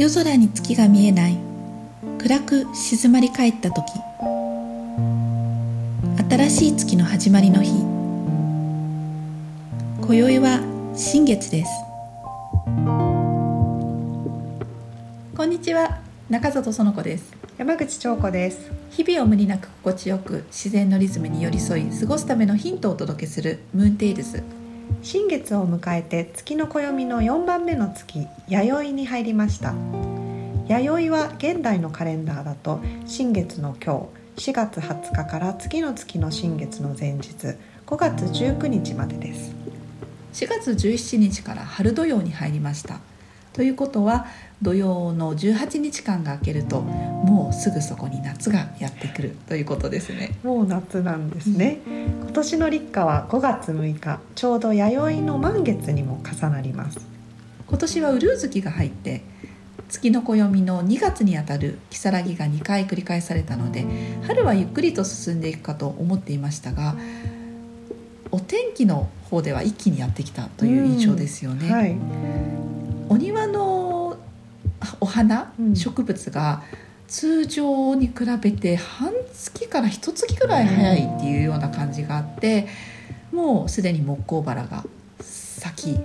夜空に月が見えない。暗く静まり返った時。新しい月の始まりの日。今宵は新月です。こんにちは。中里園子です。山口彫子です。日々を無理なく心地よく自然のリズムに寄り添い過ごすためのヒントをお届けするムーンテイルズ新月を迎えて月の暦の4番目の月弥生に入りました。弥生は現代のカレンダーだと新月の今日4月20日から次の月の新月の前日5月19日までです。4月17日から春土曜に入りました。ということは土曜の18日間が明けるともうすぐそこに夏がやってくるということですね。もう夏なんですね、うん、今年の立夏は5月6日ちょうど弥生の満月にも重なります。今年はウルー月が入って月の暦の2月にあたる如月が2回繰り返されたので春はゆっくりと進んでいくかと思っていましたがお天気の方では一気にやってきたという印象ですよね。うん。はい、お庭のお花、うん、植物が通常に比べて半月から一月ぐらい早いっていうような感じがあってもうすでに木工バラが咲き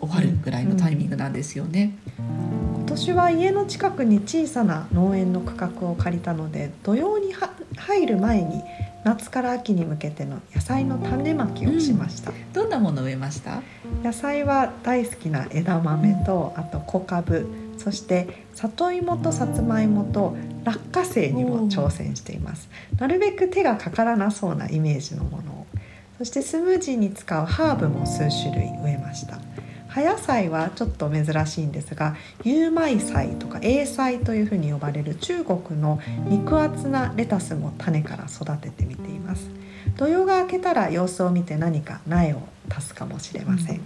終わるぐらいのタイミングなんですよね。今年は家の近くに小さな農園の区画を借りたので土曜に入る前に夏から秋に向けての野菜の種まきをしました、うん、どんなもの植えました？野菜は大好きな枝豆とあと小株そして里芋とさつまいもと落花生にも挑戦しています。なるべく手がかからなそうなイメージのものを。そしてスムージーに使うハーブも数種類植えました葉野菜はちょっと珍しいんですが有米菜とか英菜というふうに呼ばれる中国の肉厚なレタスも種から育ててみています。土曜が明けたら様子を見て何か苗を足すかもしれません、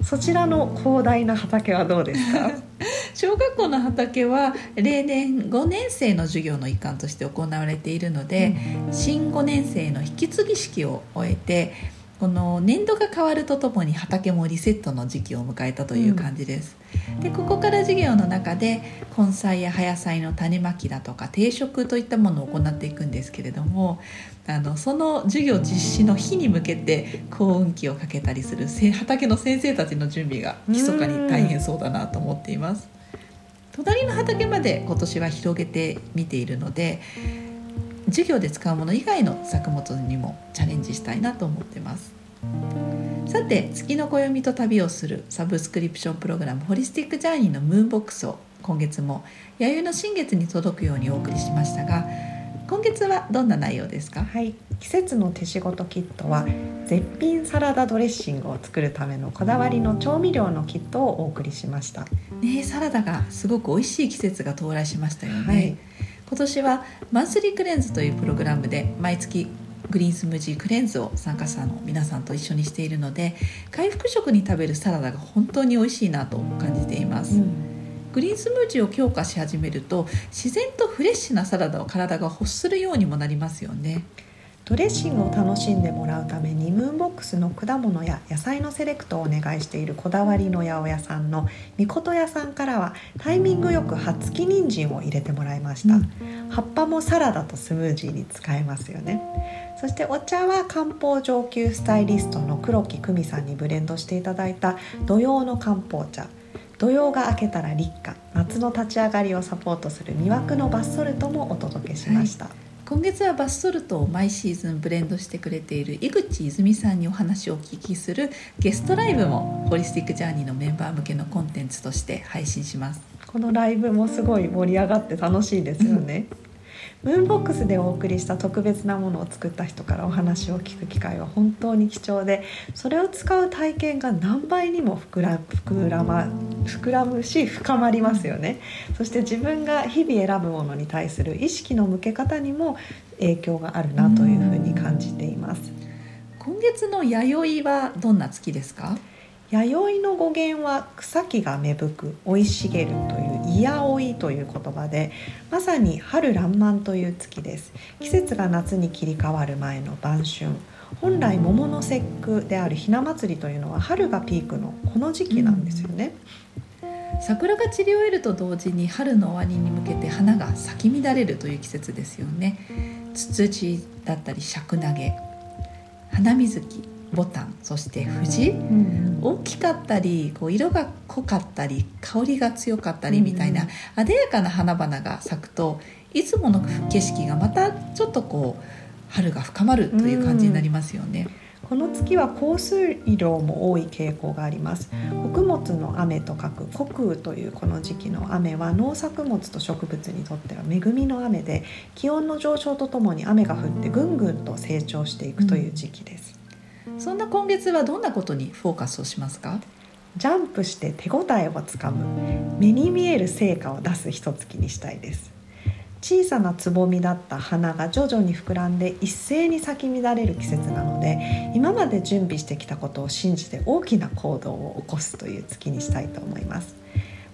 うん、そちらの広大な畑はどうですか？小学校の畑は例年5年生の授業の一環として行われているので、うん、新5年生の引き継ぎ式を終えてこの年度が変わるとともに畑もリセットの時期を迎えたという感じです。うん、でここから授業の中で根菜や葉野菜の種まきだとか定食といったものを行っていくんですけれどもあのその授業実施の日に向けて幸運期をかけたりする畑の先生たちの準備が密かに大変そうだなと思っています。隣の畑まで今年は広げてみているので授業で使うもの以外の作物にもチャレンジしたいなと思ってます。さて月の暦と旅をするサブスクリプションプログラムホリスティックジャーニーのムーンボックスを今月も弥生の新月に届くようにお送りしましたが今月はどんな内容ですか？はい。季節の手仕事キットは絶品サラダドレッシングを作るためのこだわりの調味料のキットをお送りしました。ねサラダがすごく美味しい季節が到来しましたよね、はい今年はマンスリークレンズというプログラムで毎月グリーンスムージークレンズを参加者の皆さんと一緒にしているので回復食に食べるサラダが本当に美味しいなと感じています、うん、グリーンスムージーを強化し始めると自然とフレッシュなサラダを体が欲するようにもなりますよねドレッシングを楽しんでもらうためにムーンボックスの果物や野菜のセレクトをお願いしているこだわりの八百屋さんのみこと屋さんからはタイミングよく葉付き人参を入れてもらいました、うん、葉っぱもサラダとスムージーに使えますよね。そしてお茶は漢方上級スタイリストの黒木久美さんにブレンドしていただいた土曜の漢方茶。土曜が明けたら立夏夏の立ち上がりをサポートする魅惑のバスソルトもお届けしました、はい今月はバスソルトを毎シーズンブレンドしてくれている井口泉さんにお話をお聞きするゲストライブもホリスティックジャーニーのメンバー向けのコンテンツとして配信します。このライブもすごい盛り上がって楽しいですよね、うんムーンボックスでお送りした特別なものを作った人からお話を聞く機会は本当に貴重でそれを使う体験が何倍にも膨ら膨ら,、ま、膨らむし深まりますよね。そして自分が日々選ぶものに対する意識の向け方にも影響があるなというふうに感じています。今月の弥生はどんな月ですか？弥生の語源は草木が芽吹く生い茂るという「いやおい」という言葉でまさに春爛漫という月です。季節が夏に切り替わる前の晩春。本来桃の節句であるひな祭りというのは春がピークのこの時期なんですよね、桜が散り終えると同時に春の終わりに向けて花が咲き乱れるという季節ですよね。ツツジだったりシャクナゲ花水木。ボタンそして藤、うん。大きかったりこう色が濃かったり香りが強かったりみたいな、あでやかな花々が咲くといつもの景色がまたちょっとこう春が深まるという感じになりますよね。この月は降水量も多い傾向があります。穀物の雨と書く穀雨というこの時期の雨は農作物と植物にとっては恵みの雨で気温の上昇とともに雨が降ってぐんぐんと成長していくという時期です、そんな今月はどんなことにフォーカスをしますか？ジャンプして手応えをつかむ目に見える成果を出す一月にしたいです。小さなつぼみだった花が徐々に膨らんで一斉に咲き乱れる季節なので今まで準備してきたことを信じて大きな行動を起こすという月にしたいと思います。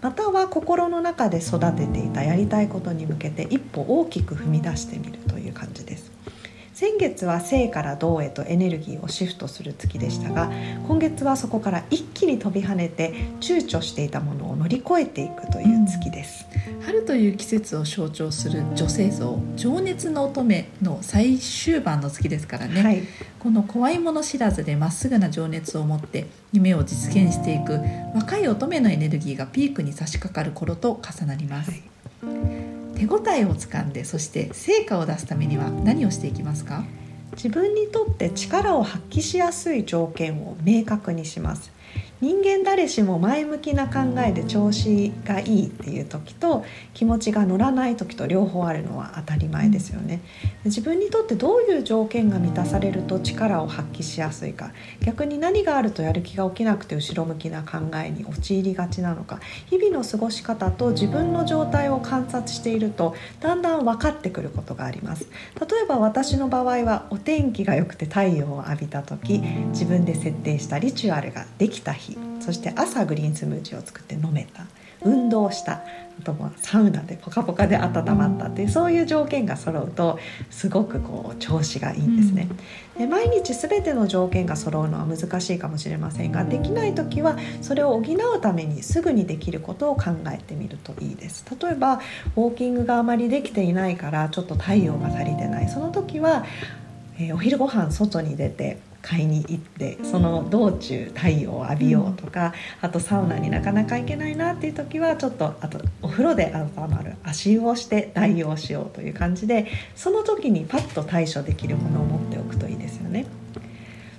または心の中で育てていたやりたいことに向けて一歩大きく踏み出してみるという感じです。先月は生から動へとエネルギーをシフトする月でしたが今月はそこから一気に飛び跳ねて躊躇していたものを乗り越えていくという月です、春という季節を象徴する女性像情熱の乙女の最終盤の月ですからね、はい。この怖いもの知らずでまっすぐな情熱を持って夢を実現していく若い乙女のエネルギーがピークに差し掛かる頃と重なります、はい手応えをつかんでそして成果を出すためには何をしていきますか？自分にとって力を発揮しやすい条件を明確にします。人間誰しも前向きな考えで調子がいいっていう時と気持ちが乗らない時と両方あるのは当たり前ですよね。自分にとってどういう条件が満たされると力を発揮しやすいか。逆に何があるとやる気が起きなくて後ろ向きな考えに陥りがちなのか。日々の過ごし方と自分の状態を観察しているとだんだん分かってくることがあります。例えば私の場合はお天気が良くて太陽を浴びた時自分で設定したリチュアルができた日。そして朝グリーンスムージーを作って飲めた。運動した。あとはサウナでポカポカで温まったっていうそういう条件が揃うとすごくこう調子がいいんですね。で毎日全ての条件が揃うのは難しいかもしれませんができない時はそれを補うためにすぐにできることを考えてみるといいです。例えばウォーキングがあまりできていないからちょっと太陽が足りてない。その時は、えーお昼ご飯外に出て買いに行ってその道中太陽を浴びようとか、あとサウナになかなか行けないなっていう時はちょっとあとお風呂で温まる足湯をして代用しようという感じでその時にパッと対処できるものを持っておくといいですよね。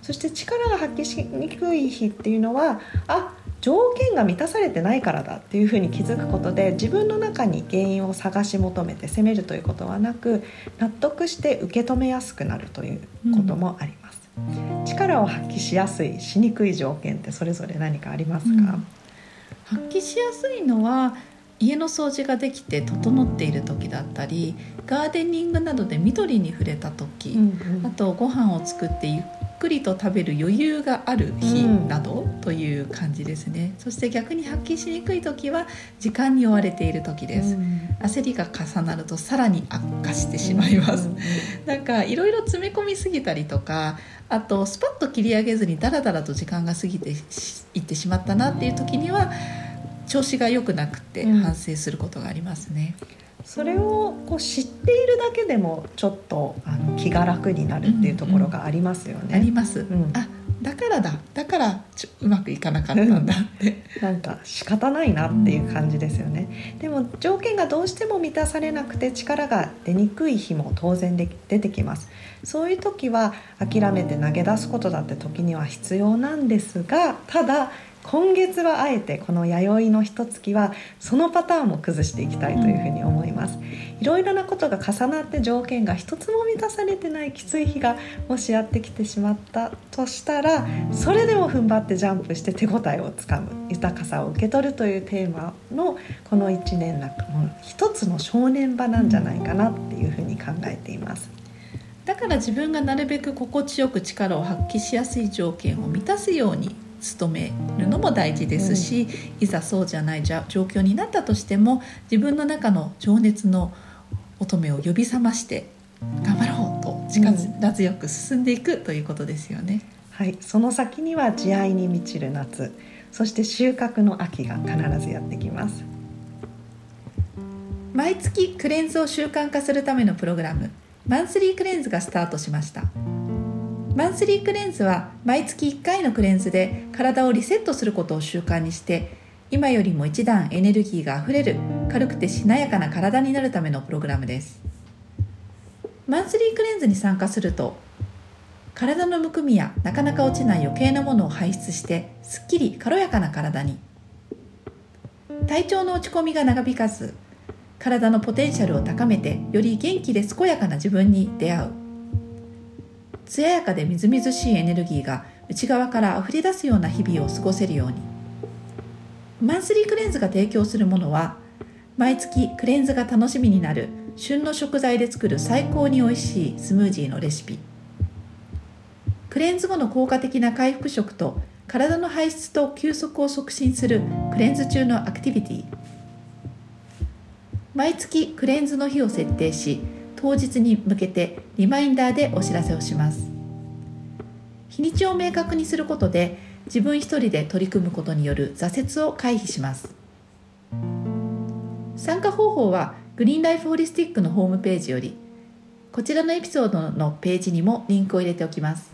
そして力が発揮しにくい日っていうのはあ条件が満たされてないからだっていうふうに気づくことで自分の中に原因を探し求めて責めるということはなく納得して受け止めやすくなるということもあります、力を発揮しやすいしにくい条件ってそれぞれ何かありますか、うん。発揮しやすいのは家の掃除ができて整っている時だったりガーデニングなどで緑に触れた時、うんあとご飯を作ってゆっくりと食べる余裕がある日などという感じですね、そして逆に発揮しにくい時は時間に追われている時です、焦りが重なるとさらに悪化してしまいます、なんかいろいろ詰め込みすぎたりとかあとスパッと切り上げずにダラダラと時間が過ぎてしいってしまったなっていう時には調子が良くなくてうん。反省することがありますね。それをこう知っているだけでもちょっとあの気が楽になるっていうところがありますよね。あります、んあだからだだからちょうまくいかなかったんだって。なんか仕方ないなっていう感じですよね。でも条件がどうしても満たされなくて力が出にくい日も当然で出てきます。そういう時は諦めて投げ出すことだって時には必要なんですが、ただ今月はあえてこの弥生の一月はそのパターンも崩していきたいというふうに思います。いろいろなことが重なって条件が一つも満たされてないきつい日がもしやってきてしまったとしたらそれでも踏ん張ってジャンプして手応えをつかむ豊かさを受け取るというテーマのこの1年の一つの正念場なんじゃないかなっていうふうに考えています。だから自分がなるべく心地よく力を発揮しやすい条件を満たすように努めるのも大事ですし、いざそうじゃないじゃ状況になったとしても自分の中の情熱の乙女を呼び覚まして頑張ろうと力強く進んでいくということですよね。はい、その先には慈愛に満ちる夏。そして収穫の秋が必ずやってきます。毎月クレンズを習慣化するためのプログラムマンスリークレンズがスタートしましたマンスリークレンズは毎月1回のクレンズで体をリセットすることを習慣にして今よりも一段エネルギーがあふれる軽くてしなやかな体になるためのプログラムです。マンスリークレンズに参加すると体のむくみやなかなか落ちない余計なものを排出してすっきり軽やかな体に。体調の落ち込みが長引かず体のポテンシャルを高めてより元気で健やかな自分に出会う。艶やかでみずみずしいエネルギーが内側から溢れ出すような日々を過ごせるように。マンスリークレンズが提供するものは毎月クレンズが楽しみになる旬の食材で作る最高に美味しいスムージーのレシピ。クレンズ後の効果的な回復食と体の排出と休息を促進するクレンズ中のアクティビティ。毎月クレンズの日を設定し当日に向けてリマインダーでお知らせをします。日にちを明確にすることで自分一人で取り組むことによる挫折を回避します。参加方法はグリーンライフホリスティックのホームページよりこちらのエピソードのページにもリンクを入れておきます。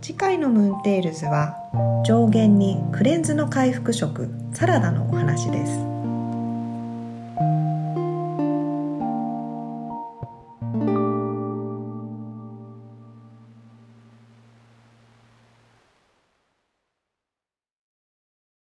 次回のムーンテールズは上弦にクレンズの回復食サラダのお話です。